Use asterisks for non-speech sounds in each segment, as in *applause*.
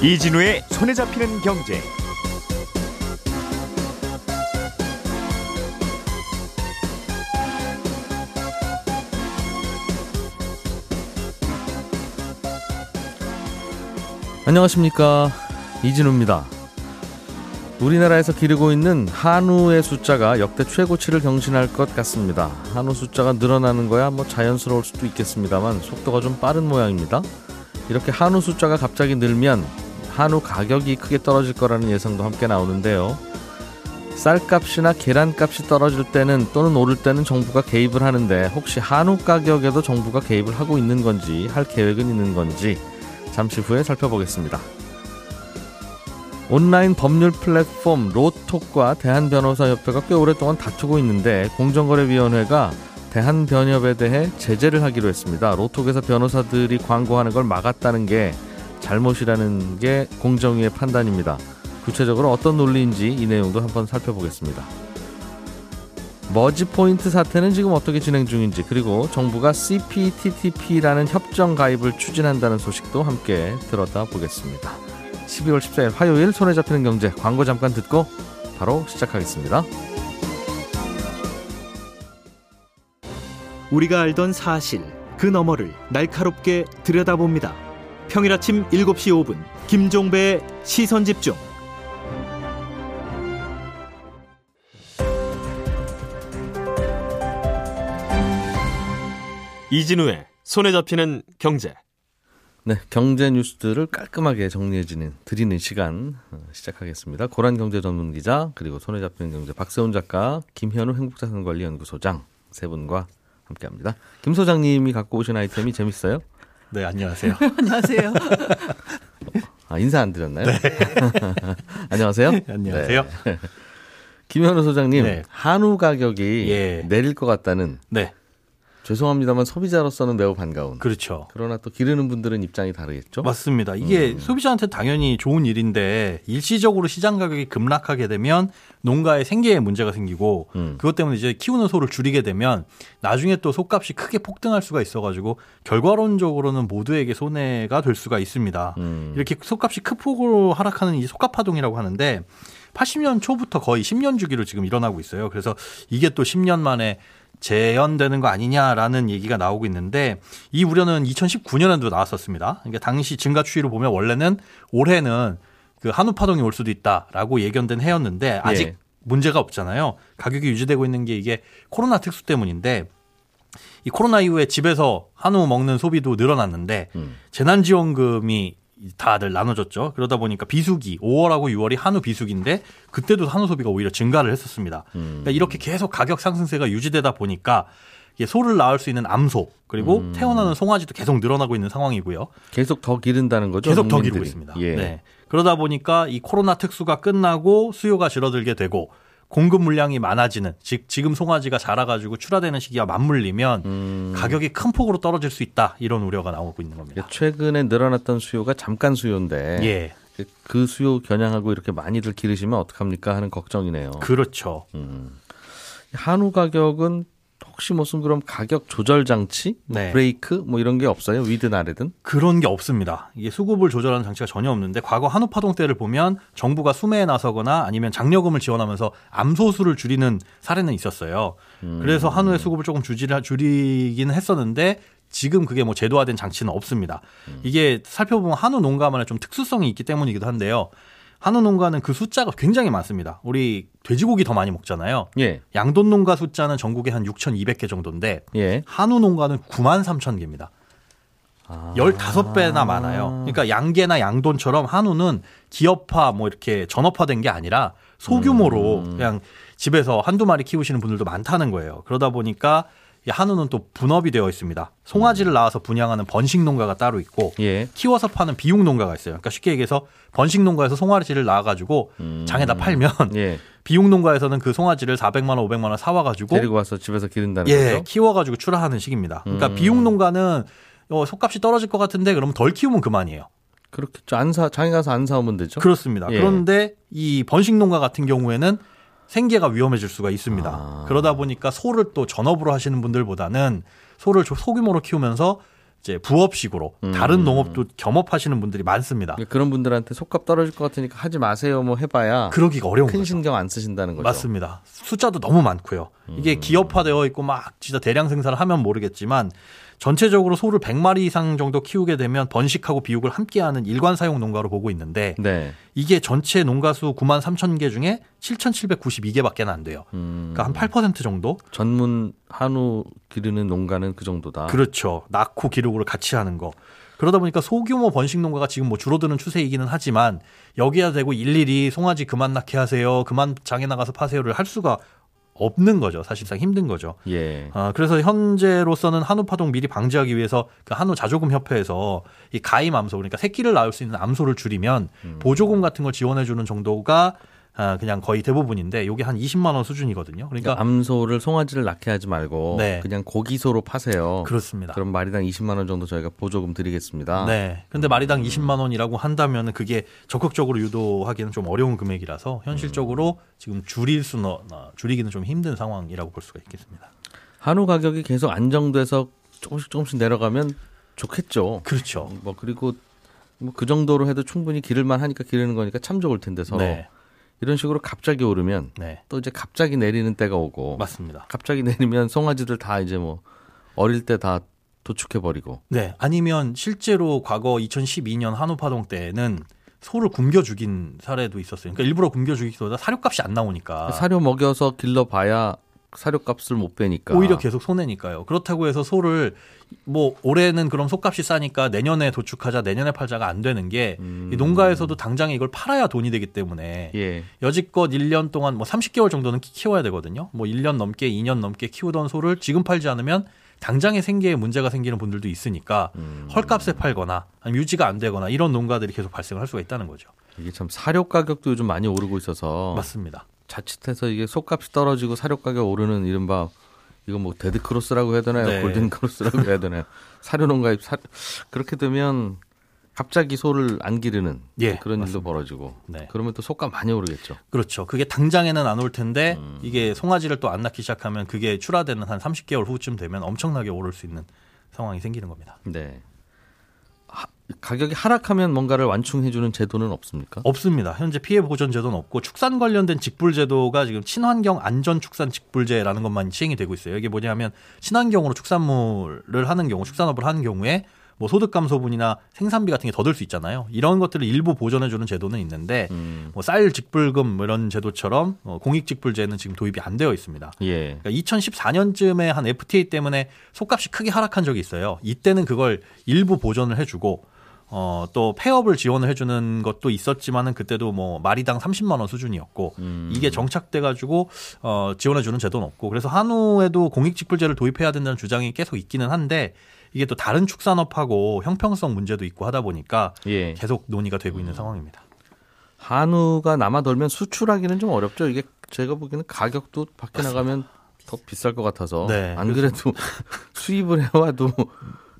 이진우의 손에 잡히는 경제. 안녕하십니까 이진우입니다. 우리나라에서 기르고 있는 한우의 숫자가 역대 최고치를 경신할 것 같습니다. 한우 숫자가 늘어나는 거야 뭐 자연스러울 수도 있겠습니다만 속도가 좀 빠른 모양입니다. 이렇게 한우 숫자가 갑자기 늘면 한우 가격이 크게 떨어질 거라는 예상도 함께 나오는데요. 쌀값이나 계란값이 떨어질 때는 또는 오를 때는 정부가 개입을 하는데 혹시 한우 가격에도 정부가 개입을 하고 있는 건지 할 계획은 있는 건지 잠시 후에 살펴보겠습니다. 온라인 법률 플랫폼 로톡과 대한변호사협회가 꽤 오랫동안 다투고 있는데 공정거래위원회가 대한변협에 대해 제재를 하기로 했습니다. 로톡에서 변호사들이 광고하는 걸 막았다는 게 잘못이라는 게 공정위의 판단입니다. 구체적으로 어떤 논리인지 이 내용도 한번 살펴보겠습니다. 머지 포인트 사태는 지금 어떻게 진행 중인지 그리고 정부가 CPTPP라는 협정 가입을 추진한다는 소식도 함께 들었다 보겠습니다. 12월 14일 화요일 손에 잡히는 경제 광고 잠깐 듣고 바로 시작하겠습니다. 우리가 알던 사실 그 너머를 날카롭게 들여다봅니다. 평일 아침 7시 5분 김종배의 시선 집중. 이진우의 손에 잡히는 경제. 네, 경제 뉴스들을 깔끔하게 정리해주는 드리는 시간 어, 시작하겠습니다. 고란 경제 전문 기자 그리고 손에 잡히는 경제 박세훈 작가 김현우 행복자산관리연구소장 세 분과 함께합니다. 김 소장님이 갖고 오신 아이템이 재밌어요? 네, 안녕하세요. *laughs* 안녕하세요. 아, 인사 안 드렸나요? 네. *laughs* 안녕하세요. 네, 안녕하세요. 네. *laughs* 김현우 소장님, 네. 한우 가격이 예. 내릴 것 같다는 네. 죄송합니다만 소비자로서는 매우 반가운. 그렇죠. 그러나 또 기르는 분들은 입장이 다르겠죠. 맞습니다. 이게 음. 소비자한테 당연히 좋은 일인데 일시적으로 시장 가격이 급락하게 되면 농가에 생계에 문제가 생기고 음. 그것 때문에 이제 키우는 소를 줄이게 되면 나중에 또 소값이 크게 폭등할 수가 있어가지고 결과론적으로는 모두에게 손해가 될 수가 있습니다. 음. 이렇게 소값이 큰 폭으로 하락하는 이 소값 파동이라고 하는데 80년 초부터 거의 10년 주기로 지금 일어나고 있어요. 그래서 이게 또 10년 만에 재현되는 거 아니냐라는 얘기가 나오고 있는데 이 우려는 2019년에도 나왔었습니다. 그러니까 당시 증가 추이를 보면 원래는 올해는 그 한우 파동이 올 수도 있다라고 예견된 해였는데 아직 예. 문제가 없잖아요. 가격이 유지되고 있는 게 이게 코로나 특수 때문인데 이 코로나 이후에 집에서 한우 먹는 소비도 늘어났는데 음. 재난지원금이 다들 나눠줬죠. 그러다 보니까 비수기 5월하고 6월이 한우 비수기인데 그때도 한우 소비가 오히려 증가를 했었습니다. 음. 그러니까 이렇게 계속 가격 상승세가 유지되다 보니까 소를 낳을 수 있는 암소 그리고 음. 태어나는 송아지도 계속 늘어나고 있는 상황이고요. 계속 더 기른다는 거죠. 계속 더 기르고 있습니다. 예. 네. 그러다 보니까 이 코로나 특수가 끝나고 수요가 줄어들게 되고 공급 물량이 많아지는 즉 지금 송아지가 자라가지고 출하되는 시기와 맞물리면 음. 가격이 큰 폭으로 떨어질 수 있다 이런 우려가 나오고 있는 겁니다. 최근에 늘어났던 수요가 잠깐 수요인데 예. 그 수요 겨냥하고 이렇게 많이들 기르시면 어떡합니까 하는 걱정이네요. 그렇죠. 음. 한우 가격은 혹시 무슨 그럼 가격 조절 장치, 뭐 네. 브레이크 뭐 이런 게 없어요? 위든 아래든? 그런 게 없습니다. 이게 수급을 조절하는 장치가 전혀 없는데 과거 한우 파동 때를 보면 정부가 수매에 나서거나 아니면 장려금을 지원하면서 암소수를 줄이는 사례는 있었어요. 음. 그래서 한우의 수급을 조금 줄이긴 줄이 했었는데 지금 그게 뭐 제도화된 장치는 없습니다. 음. 이게 살펴보면 한우 농가만의 좀 특수성이 있기 때문이기도 한데요. 한우 농가는 그 숫자가 굉장히 많습니다. 우리 돼지고기 더 많이 먹잖아요. 예. 양돈 농가 숫자는 전국에 한 6,200개 정도인데 예. 한우 농가는 9만 3천 개입니다. 아. 15배나 많아요. 그러니까 양계나 양돈처럼 한우는 기업화 뭐 이렇게 전업화된 게 아니라 소규모로 음. 그냥 집에서 한두 마리 키우시는 분들도 많다는 거예요. 그러다 보니까 한우는 또 분업이 되어 있습니다. 송아지를 낳아서 분양하는 번식 농가가 따로 있고 예. 키워서 파는 비육 농가가 있어요. 그러니까 쉽게 얘기해서 번식 농가에서 송아지를 낳아가지고 음. 장에다 팔면 예. *laughs* 비육 농가에서는 그 송아지를 400만 원, 500만 원 사와가지고 데리고 와서 집에서 기른다는 예, 거죠. 키워가지고 출하하는 식입니다. 그러니까 음. 비육 농가는 어, 속값이 떨어질 것 같은데 그러면 덜 키우면 그만이에요. 그렇겠죠. 안 사, 장에 가서 안 사오면 되죠. 그렇습니다. 예. 그런데 이 번식 농가 같은 경우에는 생계가 위험해질 수가 있습니다. 아. 그러다 보니까 소를 또 전업으로 하시는 분들보다는 소를 소규모로 키우면서 이제 부업식으로 음. 다른 농업도 겸업하시는 분들이 많습니다. 그런 분들한테 속값 떨어질 것 같으니까 하지 마세요. 뭐 해봐야 그러기가 어려운 큰 거죠. 신경 안 쓰신다는 거죠. 맞습니다. 숫자도 너무 많고요. 이게 음. 기업화되어 있고 막 진짜 대량 생산을 하면 모르겠지만 전체적으로 소를 100마리 이상 정도 키우게 되면 번식하고 비육을 함께하는 일관 사용 농가로 보고 있는데 네. 이게 전체 농가 수 9만 3천 개 중에 7,792개밖에 안 돼요. 음, 그러니까 한 8% 정도? 전문 한우 기르는 농가는 그 정도다. 그렇죠. 낳고 기록을 같이 하는 거. 그러다 보니까 소규모 번식 농가가 지금 뭐 줄어드는 추세이기는 하지만 여기야 되고 일일이 송아지 그만 낳게 하세요. 그만 장에 나가서 파세요를 할 수가 없는 거죠. 사실상 힘든 거죠. 예. 아, 그래서 현재로서는 한우 파동 미리 방지하기 위해서 그 한우 자조금 협회에서 이 가임 암소 그러니까 새끼를 낳을 수 있는 암소를 줄이면 보조금 같은 걸 지원해 주는 정도가 아, 그냥 거의 대부분인데 요게 한 20만 원 수준이거든요. 그러니까, 그러니까 암소를 송아지를 낳게 하지 말고 네. 그냥 고기소로 파세요. 그렇습니다. 그럼 마리당 20만 원 정도 저희가 보조금 드리겠습니다. 네. 근데 마리당 20만 원이라고 한다면 그게 적극적으로 유도하기는 좀 어려운 금액이라서 현실적으로 지금 줄일 수는 어, 줄이기는 좀 힘든 상황이라고 볼 수가 있겠습니다. 한우 가격이 계속 안정돼서 조금씩 조금씩 내려가면 좋겠죠. 그렇죠. 뭐 그리고 뭐 그 정도로 해도 충분히 기를만 하니까 기르는 거니까 참 좋을 텐데서 네. 이런 식으로 갑자기 오르면 네. 또 이제 갑자기 내리는 때가 오고 맞습니다. 갑자기 내리면 송아지들 다 이제 뭐 어릴 때 다 도축해 버리고 네. 아니면 실제로 과거 2012년 한우 파동 때는 소를 굶겨 죽인 사례도 있었어요. 그러니까 일부러 굶겨 죽이기보다 사료값이 안 나오니까 사료 먹여서 길러 봐야 사료값을 못 빼니까 오히려 계속 손해니까요. 그렇다고 해서 소를 뭐 올해는 그럼 소값이 싸니까 내년에 도축하자, 내년에 팔자가 안 되는 게 음. 이 농가에서도 당장에 이걸 팔아야 돈이 되기 때문에 예. 여지껏 1년 동안 뭐 30개월 정도는 키- 키워야 되거든요. 뭐 1년 넘게 2년 넘게 키우던 소를 지금 팔지 않으면 당장의 생계에 문제가 생기는 분들도 있으니까 음. 헐값에 팔거나 아니면 유지가 안 되거나 이런 농가들이 계속 발생할 수가 있다는 거죠. 이게 참 사료 가격도 요즘 많이 오르고 있어서 맞습니다. 자칫해서 이게 솟값이 떨어지고 사료 가격 오르는 이른바 이거 뭐 데드 크로스라고 해야 되나요? 네. 골든 크로스라고 해야 되나요? *laughs* 사료 농가입 사 그렇게 되면 갑자기 소를 안 기르는 예, 그런 일도 맞습니다. 벌어지고 네. 그러면 또 솟값 많이 오르겠죠. 그렇죠. 그게 당장에는 안 올 텐데 음. 이게 송아지를 또 안 낳기 시작하면 그게 출하되는 한 30개월 후쯤 되면 엄청나게 오를 수 있는 상황이 생기는 겁니다. 네. 하- 가격이 하락하면 뭔가를 완충해주는 제도는 없습니까? 없습니다. 현재 피해 보전 제도는 없고 축산 관련된 직불 제도가 지금 친환경 안전 축산 직불제라는 것만 시행이 되고 있어요. 이게 뭐냐면 친환경으로 축산물을 하는 경우, 축산업을 하는 경우에 뭐 소득 감소분이나 생산비 같은 게 더 들 수 있잖아요. 이런 것들을 일부 보전해 주는 제도는 있는데 음. 뭐쌀 직불금 뭐 이런 제도처럼 어, 공익 직불제는 지금 도입이 안 되어 있습니다. 예. 그러니까 2014년쯤에 한 FTA 때문에 속값이 크게 하락한 적이 있어요. 이때는 그걸 일부 보전을 해주고 어, 또 폐업을 지원을 해주는 것도 있었지만은 그때도 뭐 마리당 30만 원 수준이었고 음. 이게 정착돼 가지고 어, 지원해주는 제도는 없고 그래서 한우에도 공익직불제를 도입해야 된다는 주장이 계속 있기는 한데 이게 또 다른 축산업하고 형평성 문제도 있고 하다 보니까 예. 계속 논의가 되고 있는 상황입니다. 한우가 남아 돌면 수출하기는 좀 어렵죠. 이게 제가 보기에는 가격도 밖에 나가면 더 비쌀 것 같아서 네, 안 그래도 *laughs* 수입을 해와도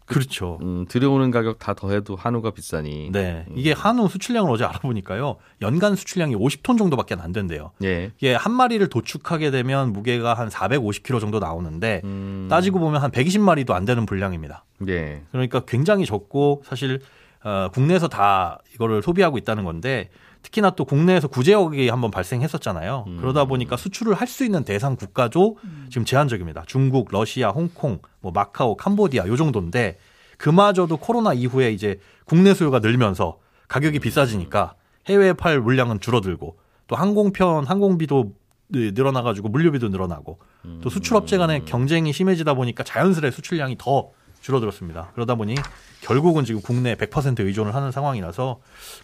그렇죠. 음, 들여오는 가격 다 더해도 한우가 비싸니. 네. 이게 한우 수출량을 어제 알아보니까요. 연간 수출량이 50톤 정도밖에 안 된대요. 예. 이게 한 마리를 도축하게 되면 무게가 한 450kg 정도 나오는데 음, 따지고 보면 한 120마리도 안 되는 분량입니다. 예. 그러니까 굉장히 적고 사실 어, 국내에서 다 이거를 소비하고 있다는 건데 특히나 또 국내에서 구제역이 한번 발생했었잖아요. 음. 그러다 보니까 수출을 할 수 있는 대상 국가도 지금 제한적입니다. 중국, 러시아, 홍콩, 뭐 마카오, 캄보디아 요 정도인데 그마저도 코로나 이후에 이제 국내 수요가 늘면서 가격이 비싸지니까 해외에 팔 물량은 줄어들고 또 항공편, 항공비도 네, 늘어나가지고 물류비도 늘어나고 또 수출업체 간의 경쟁이 심해지다 보니까 자연스레 수출량이 더 줄어들었습니다. 그러다 보니 결국은 지금 국내 100% 의존을 하는 상황이라서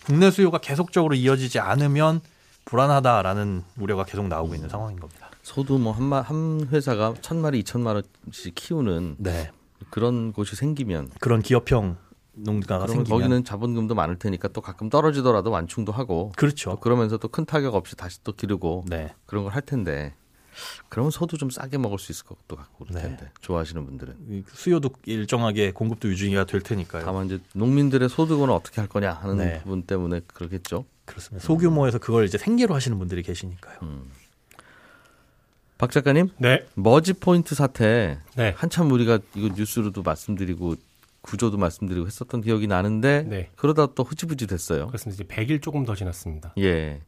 국내 수요가 계속적으로 이어지지 않으면 불안하다라는 우려가 계속 나오고 있는 상황인 겁니다. 소도 뭐한 한 회사가 천 마리, 이천만 원씩 키우는 네. 그런 곳이 생기면 그런 기업형 농가가 생기면 거기는 자본금도 많을 테니까 또 가끔 떨어지더라도 완충도 하고 또 그렇죠. 그러면서 또 큰 타격 없이 다시 또 기르고 네. 그런 걸 할 텐데 그러면 소도 좀 싸게 먹을 수 있을 것도 같고 그럴 네. 텐데 좋아하시는 분들은 이 수요도 일정하게 공급도 유지가 될 테니까요. 다만 이제 농민들의 소득은 어떻게 할 거냐 하는 네. 부분 때문에 그러겠죠. 그렇습니다. 소규모에서 그걸 이제 생계로 하시는 분들이 계시니까요. 박 작가님 네. 머지 포인트 사태 네. 한참 우리가 이거 뉴스로도 말씀드리고 구조도 말씀드리고 했었던 기억이 나는데 네. 그러다 또 흐지부지 됐어요. 그렇습니다. 이제 100일 조금 더 지났습니다. 예.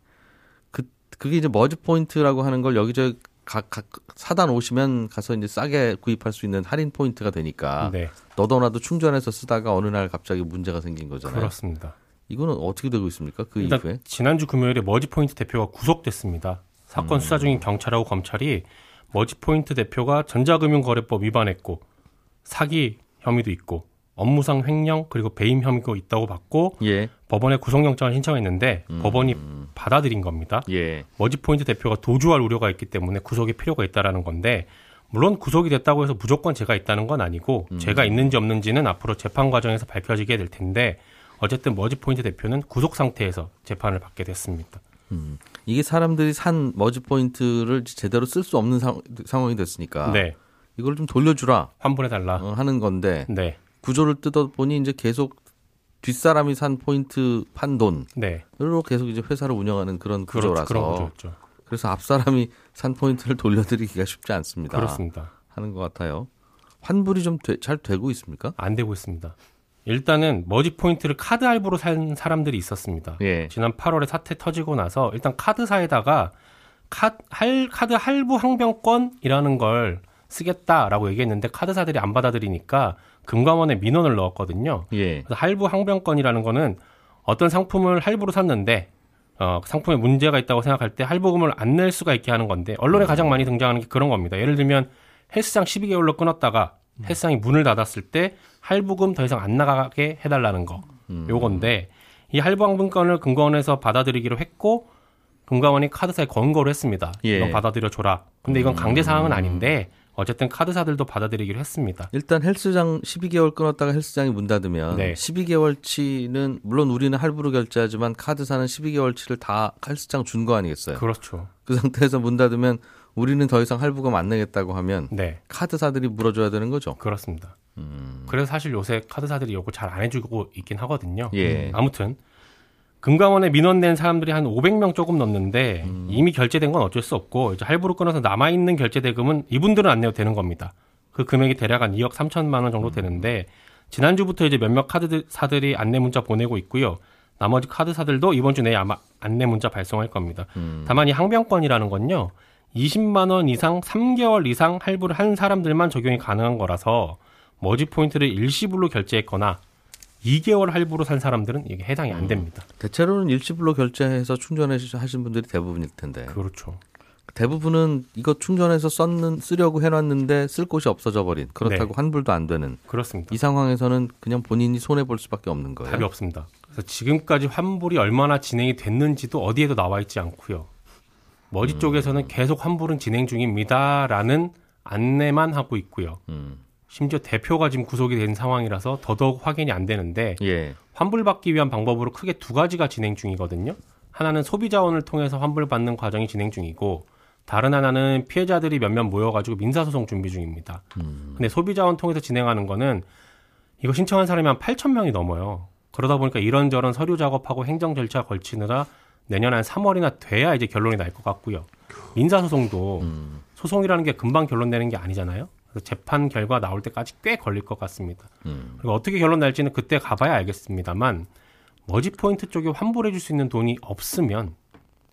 그 그게 이제 머지 포인트라고 하는 걸 여기저기 각, 각 사단 오시면 가서 이제 싸게 구입할 수 있는 할인 포인트가 되니까 네. 너도나도 충전해서 쓰다가 어느 날 갑자기 문제가 생긴 거잖아요. 그렇습니다. 이거는 어떻게 되고 있습니까? 그 이후에? 지난주 금요일에 머지포인트 대표가 구속됐습니다. 사건 수사 중인 경찰하고 검찰이 머지포인트 대표가 전자금융거래법 위반했고 사기 혐의도 있고 업무상 횡령 그리고 배임 혐의가 있다고 봤고 예. 법원에 구속영장을 신청했는데 법원이 받아들인 겁니다. 예. 머지포인트 대표가 도주할 우려가 있기 때문에 구속의 필요가 있다라는 건데 물론 구속이 됐다고 해서 무조건 죄가 있다는 건 아니고 죄가 있는지 없는지는 앞으로 재판 과정에서 밝혀지게 될 텐데 어쨌든 머지포인트 대표는 구속 상태에서 재판을 받게 됐습니다. 이게 사람들이 산 머지 포인트를 제대로 쓸 수 없는 상황이 됐으니까 네, 이걸 좀 돌려주라 환불해 달라. 어, 하는 건데 네, 구조를 뜯어보니 이제 계속 뒷사람이 산 포인트 판 돈으로 네, 계속 이제 회사를 운영하는 그런 그렇, 구조라서 그런 구조였죠. 그래서 앞사람이 산 포인트를 *laughs* 돌려드리기가 쉽지 않습니다. 그렇습니다. 하는 것 같아요. 환불이 좀 잘 되고 있습니까? 안 되고 있습니다. 일단은 머지 포인트를 카드 할부로 산 사람들이 있었습니다. 예. 지난 8월에 사태 터지고 나서 일단 카드사에다가 카, 할, 카드 할부 항변권이라는 걸 쓰겠다라고 얘기했는데 카드사들이 안 받아들이니까 금감원에 민원을 넣었거든요. 예. 그래서 할부 항변권이라는 거는 어떤 상품을 할부로 샀는데 어, 상품에 문제가 있다고 생각할 때 할부금을 안 낼 수가 있게 하는 건데 언론에 가장 많이 등장하는 게 그런 겁니다. 예를 들면 헬스장 12개월로 끊었다가 헬스장이 문을 닫았을 때 할부금 더 이상 안 나가게 해달라는 거 요건데 이 할부 항변권을 금감원에서 받아들이기로 했고 금감원이 카드사에 권고를 했습니다. 예. 이건 받아들여 줘라. 근데 이건 강제 사항은 아닌데 어쨌든 카드사들도 받아들이기로 했습니다. 일단 헬스장 12개월 끊었다가 헬스장이 문 닫으면 네. 12개월치는 물론 우리는 할부로 결제하지만 카드사는 12개월치를 다 헬스장 준 거 아니겠어요? 그렇죠. 그 상태에서 문 닫으면 우리는 더 이상 할부금 안 내겠다고 하면 네. 카드사들이 물어줘야 되는 거죠. 그렇습니다. 그래서 사실 요새 카드사들이 이거 잘 안 해주고 있긴 하거든요. 예. 아무튼 금감원에 민원 낸 사람들이 한 500명 조금 넘는데 이미 결제된 건 어쩔 수 없고 이제 할부로 끊어서 남아 있는 결제 대금은 이분들은 안 내도 되는 겁니다. 그 금액이 대략 한 2억 3천만 원 정도 되는데 지난주부터 이제 몇몇 카드사들이 안내 문자 보내고 있고요. 나머지 카드사들도 이번 주 내에 아마 안내 문자 발송할 겁니다. 다만 이 항변권이라는 건요. 20만 원 이상 3개월 이상 할부를 한 사람들만 적용이 가능한 거라서 머지 포인트를 일시불로 결제했거나 2개월 할부로 산 사람들은 이게 해당이 안 됩니다. 대체로는 일시불로 결제해서 충전하신 분들이 대부분일 텐데 그렇죠. 대부분은 이거 충전해서 썼는 쓰려고 해놨는데 쓸 곳이 없어져 버린 그렇다고 네. 환불도 안 되는 그렇습니다. 이 상황에서는 그냥 본인이 손해 볼 수밖에 없는 거예요. 답이 없습니다. 그래서 지금까지 환불이 얼마나 진행이 됐는지도 어디에도 나와 있지 않고요. 머지 음. 쪽에서는 계속 환불은 진행 중입니다라는 안내만 하고 있고요. 음. 심지어 대표가 지금 구속이 된 상황이라서 더더욱 확인이 안 되는데 예. 환불받기 위한 방법으로 크게 두 가지가 진행 중이거든요. 하나는 소비 자원을 통해서 환불받는 과정이 진행 중이고 다른 하나는 피해자들이 몇몇 모여가지고 민사소송 준비 중입니다. 근데 소비 자원 통해서 진행하는 거는 이거 신청한 사람이 한 8천 명이 넘어요. 그러다 보니까 이런저런 서류 작업하고 행정 절차 걸치느라 내년 한 3월이나 돼야 이제 결론이 날 것 같고요. 민사소송도 소송이라는 게 금방 결론 내는 게 아니잖아요. 그래서 재판 결과 나올 때까지 꽤 걸릴 것 같습니다. 그리고 어떻게 결론 날지는 그때 가봐야 알겠습니다만 머지 포인트 쪽에 환불해 줄 수 있는 돈이 없으면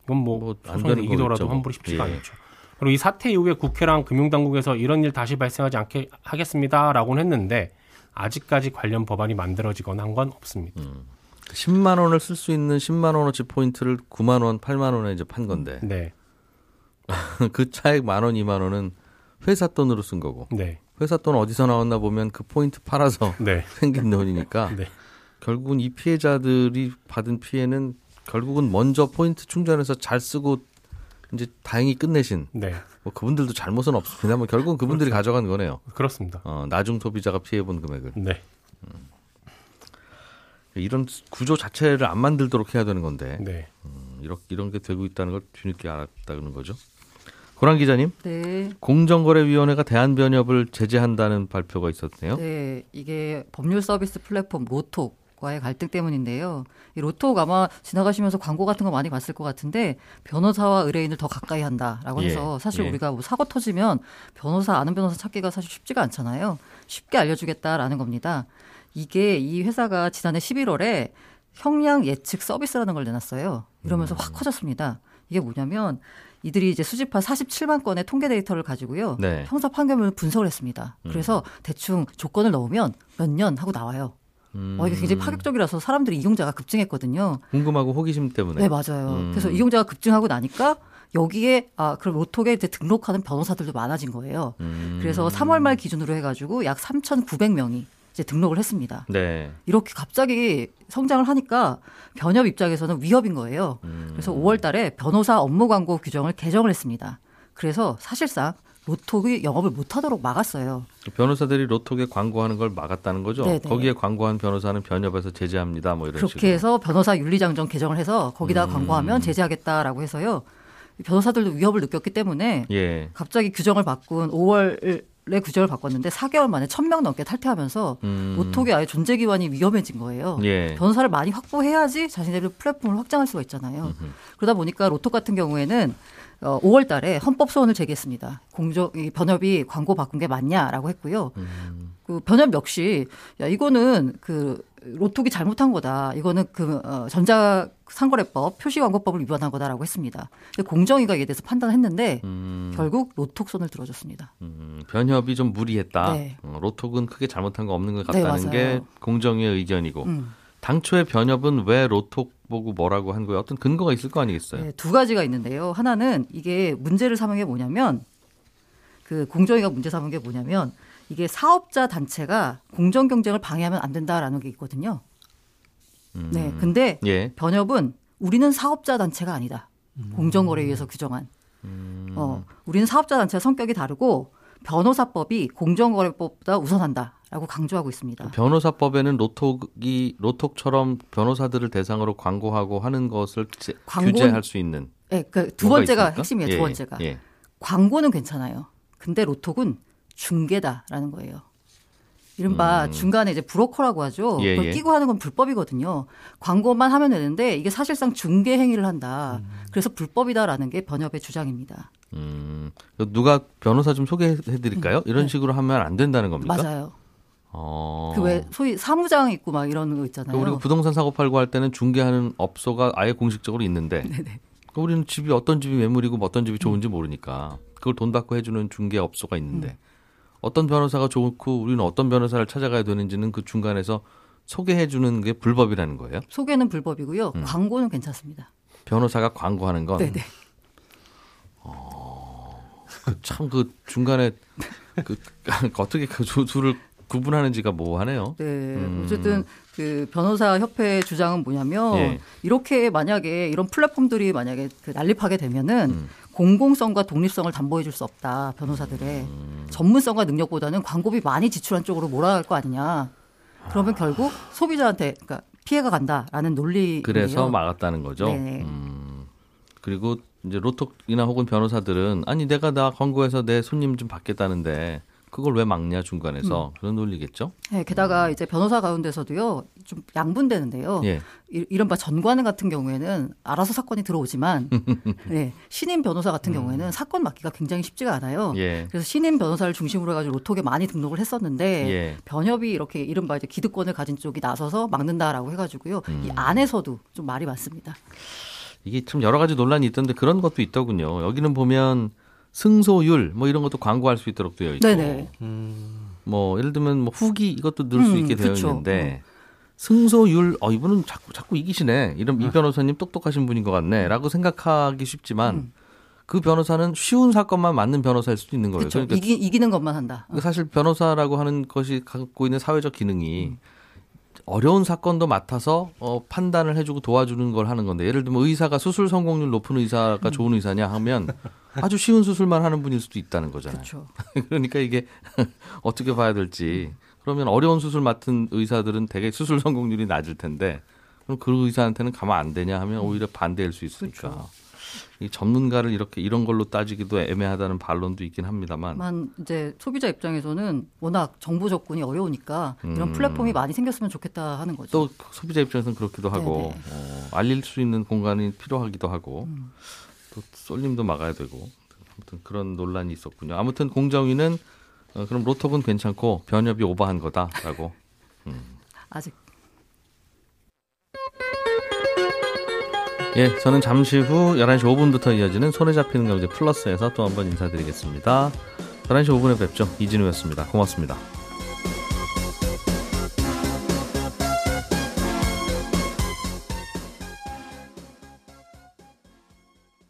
이건 뭐, 소송이 되는 이기더라도 뭐. 환불이 쉽지가 예. 않죠. 그리고 이 사태 이후에 국회랑 금융당국에서 이런 일 다시 발생하지 않게 하겠습니다라고는 했는데 아직까지 관련 법안이 만들어지거나 한 건 없습니다. 10만 원을 쓸 수 있는 10만 원어치 포인트를 9만 원, 8만 원에 이제 판 건데 네, *laughs* 그 차액 만 원, 2만 원은 회사 돈으로 쓴 거고 네, 회사 돈 어디서 나왔나 보면 그 포인트 팔아서 *laughs* 네, 생긴 돈이니까 *laughs* 네. 결국은 이 피해자들이 받은 피해는 결국은 먼저 포인트 충전해서 잘 쓰고 이제 다행히 끝내신 네, 뭐 그분들도 잘못은 없습니다. 뭐 결국은 그분들이 가져간 거네요. 그렇습니다. 어, 나중 소비자가 피해본 금액을 네, 이런 구조 자체를 안 만들도록 해야 되는 건데 네. 이렇게 이런 게 되고 있다는 걸 뒤늦게 알았다는 거죠. 고란 기자님, 네, 공정거래위원회가 대한변협을 제재한다는 발표가 있었네요. 네, 이게 법률 서비스 플랫폼 로톡 과의 갈등 때문인데요. 이 로톡 아마 지나가시면서 광고 같은 거 많이 봤을 것 같은데 변호사와 의뢰인을 더 가까이 한다라고 예, 해서 사실 예. 우리가 뭐 사고 터지면 변호사 아는 변호사 찾기가 사실 쉽지가 않잖아요. 쉽게 알려주겠다라는 겁니다. 이게 이 회사가 지난해 11월에 형량 예측 서비스라는 걸 내놨어요. 이러면서 확 커졌습니다. 이게 뭐냐면 이들이 이제 수집한 47만 건의 통계 데이터를 가지고요. 네. 형사 판결문을 분석을 했습니다. 그래서 대충 조건을 넣으면 몇 년 하고 나와요. 음. 어, 이게 굉장히 파격적이라서 사람들이 이용자가 급증했거든요. 궁금하고 호기심 때문에. 네, 맞아요. 음. 그래서 이용자가 급증하고 나니까 여기에 아 그럼 로톡에 이제 등록하는 변호사들도 많아진 거예요. 음. 그래서 3월 말 기준으로 해가지고 약 3,900명이 이제 등록을 했습니다. 네. 이렇게 갑자기 성장을 하니까 변협 입장에서는 위협인 거예요. 음. 그래서 5월 달에 변호사 업무 광고 규정을 개정을 했습니다. 그래서 사실상 로톡이 영업을 못하도록 막았어요. 변호사들이 로톡에 광고하는 걸 막았다는 거죠. 네네. 거기에 광고한 변호사는 변협에서 제재합니다. 뭐 이런 그렇게 식으로. 해서 변호사 윤리장정 개정을 해서 거기다 음. 광고하면 제재하겠다라고 해서요. 변호사들도 위협을 느꼈기 때문에 예. 갑자기 규정을 바꾼 5월 에 규정을 바꿨는데 4개월 만에 1000명 넘게 탈퇴하면서 음. 로톡의 아예 존재 기반이 위험해진 거예요. 예. 변호사를 많이 확보해야지 자신들의 플랫폼을 확장할 수가 있잖아요. 그러다 보니까 로톡 같은 경우에는 어, 5월 달에 헌법 소원을 제기했습니다. 공정, 이 변협이 광고 바꾼 게 맞냐라고 했고요. 음. 그 변협 역시 야, 이거는 그 로톡이 잘못한 거다. 이거는 그 어, 전자 상거래법 표시광고법을 위반한 거다라고 했습니다. 근데 공정위가 이에 대해서 판단했는데 음. 결국 로톡 손을 들어줬습니다. 음, 변협이 좀 무리했다. 네. 어, 로톡은 크게 잘못한 거 없는 것 네, 같다는 맞아요. 게 공정위의 의견이고 음. 당초에 변협은 왜 로톡 보고 뭐라고 한 거예요? 어떤 근거가 있을 거 아니겠어요? 네, 두 가지가 있는데요. 하나는 이게 문제를 삼은 게 뭐냐면 그 공정위가 문제 삼은 게 뭐냐면 이게 사업자 단체가 공정 경쟁을 방해하면 안 된다라는 게 있거든요. 음. 네. 근데 예. 변협은 우리는 사업자 단체가 아니다. 공정거래위에서 규정한. 음. 어, 우리는 사업자 단체와 성격이 다르고 변호사법이 공정거래법보다 우선한다라고 강조하고 있습니다. 변호사법에는 로톡이 로톡처럼 변호사들을 대상으로 광고하고 하는 것을 제- 광고는- 규제할 수 있는 네, 그두 뭐가 번째가 있습니까? 핵심이에요. 예, 두 번째가 예. 광고는 괜찮아요. 근데 로톡은 중개다라는 거예요. 이른바 중간에 이제 브로커라고 하죠. 음. 예, 그걸 예. 끼고 하는 건 불법이거든요. 광고만 하면 되는데 이게 사실상 중개 행위를 한다. 그래서 불법이다라는 게 변협의 주장입니다. 음, 누가 변호사 좀 소개해 드릴까요? 이런 식으로 하면 안 된다는 겁니까? 네. 맞아요. 어. 그왜 소위 사무장 있고 막 이런 거 있잖아요. 그러니까 우리가 부동산 사고 팔고 할 때는 중개하는 업소가 아예 공식적으로 있는데 *laughs* 그러니까 우리는 집이 어떤 집이 매물이고 뭐 어떤 집이 좋은지 모르니까 그걸 돈 받고 해주는 중개 업소가 있는데 음. 어떤 변호사가 좋고 우리는 어떤 변호사를 찾아가야 되는지는 그 중간에서 소개해 주는 게 불법이라는 거예요. 소개는 불법이고요. 음. 광고는 괜찮습니다. 변호사가 광고하는 건 네네. 참그 중간에 그 *laughs* 어떻게 그 두- 둘을 구분하는지가 모호하네요. 네. 음. 어쨌든 그 변호사 협회 주장은 뭐냐면 예. 이렇게 만약에 이런 플랫폼들이 만약에 그 난립하게 되면은 음. 공공성과 독립성을 담보해 줄 수 없다. 변호사들의 음. 전문성과 능력보다는 광고비 많이 지출한 쪽으로 몰아갈 거 아니냐. 그러면 결국 소비자한테 그러니까 피해가 간다라는 논리예요. 그래서 막았다는 거죠. 네. 음, 그리고 이제 로톡이나 혹은 변호사들은 아니 내가 나 광고해서 내 손님 좀 받겠다는데 그걸 왜 막냐 중간에서 음. 그런 논리겠죠. 네, 게다가 이제 변호사 가운데서도요 좀 양분되는데요. 예. 이- 이른바 전관은 같은 경우에는 알아서 사건이 들어오지만 *laughs* 네, 신임 변호사 같은 경우에는 사건 맡기가 굉장히 쉽지가 않아요. 음. 예. 그래서 신임 변호사를 중심으로 해가지고 로톡에 많이 등록을 했었는데 예. 변협이 이렇게 이른바 이제 기득권을 가진 쪽이 나서서 막는다라고 해가지고요 이 음. 안에서도 좀 말이 많습니다. 이게 참 여러 가지 논란이 있던데 그런 것도 있더군요. 여기는 보면 승소율 뭐 이런 것도 광고할 수 있도록 되어 있고 네네. 뭐 예를 들면 뭐 후기 이것도 넣을 수 음, 있게 되어 그쵸. 있는데 승소율 어 이분은 자꾸 자꾸 이기시네. 이런 이 변호사님 똑똑하신 분인 것 같네라고 생각하기 쉽지만 음. 그 변호사는 쉬운 사건만 맞는 변호사일 수도 있는 거예요. 그렇죠. 그러니까 이기, 이기는 것만 한다. 그러니까 사실 변호사라고 하는 것이 갖고 있는 사회적 기능이 음. 어려운 사건도 맡아서 어, 판단을 해주고 도와주는 걸 하는 건데 예를 들면 의사가 수술 성공률 높은 의사가 음. 좋은 의사냐 하면 아주 쉬운 수술만 하는 분일 수도 있다는 거잖아요. 그렇죠. *laughs* 그러니까 이게 *laughs* 어떻게 봐야 될지 그러면 어려운 수술 맡은 의사들은 되게 수술 성공률이 낮을 텐데 그럼 그 의사한테는 가면 안 되냐 하면 오히려 반대일 수 있으니까 그렇죠. 이 전문가를 이렇게 이런 걸로 따지기도 애매하다는 반론도 있긴 합니다만 만 이제 소비자 입장에서는 워낙 정보 접근이 어려우니까 이런 음. 플랫폼이 많이 생겼으면 좋겠다 하는 거죠. 또 소비자 입장에서는 그렇기도 하고 네네. 어, 알릴 수 있는 공간이 필요하기도 하고 음. 또 쏠림도 막아야 되고 아무튼 그런 논란이 있었군요. 아무튼 공정위는 어, 그럼 로톡은 괜찮고 변협이 오버한 거다라고 *laughs* 음, 아직 예, 저는 잠시 후 11시 5분부터 이어지는 손에 잡히는 경제 플러스에서 또 한번 인사드리겠습니다. 11시 5분에 뵙죠. 이진우였습니다. 고맙습니다.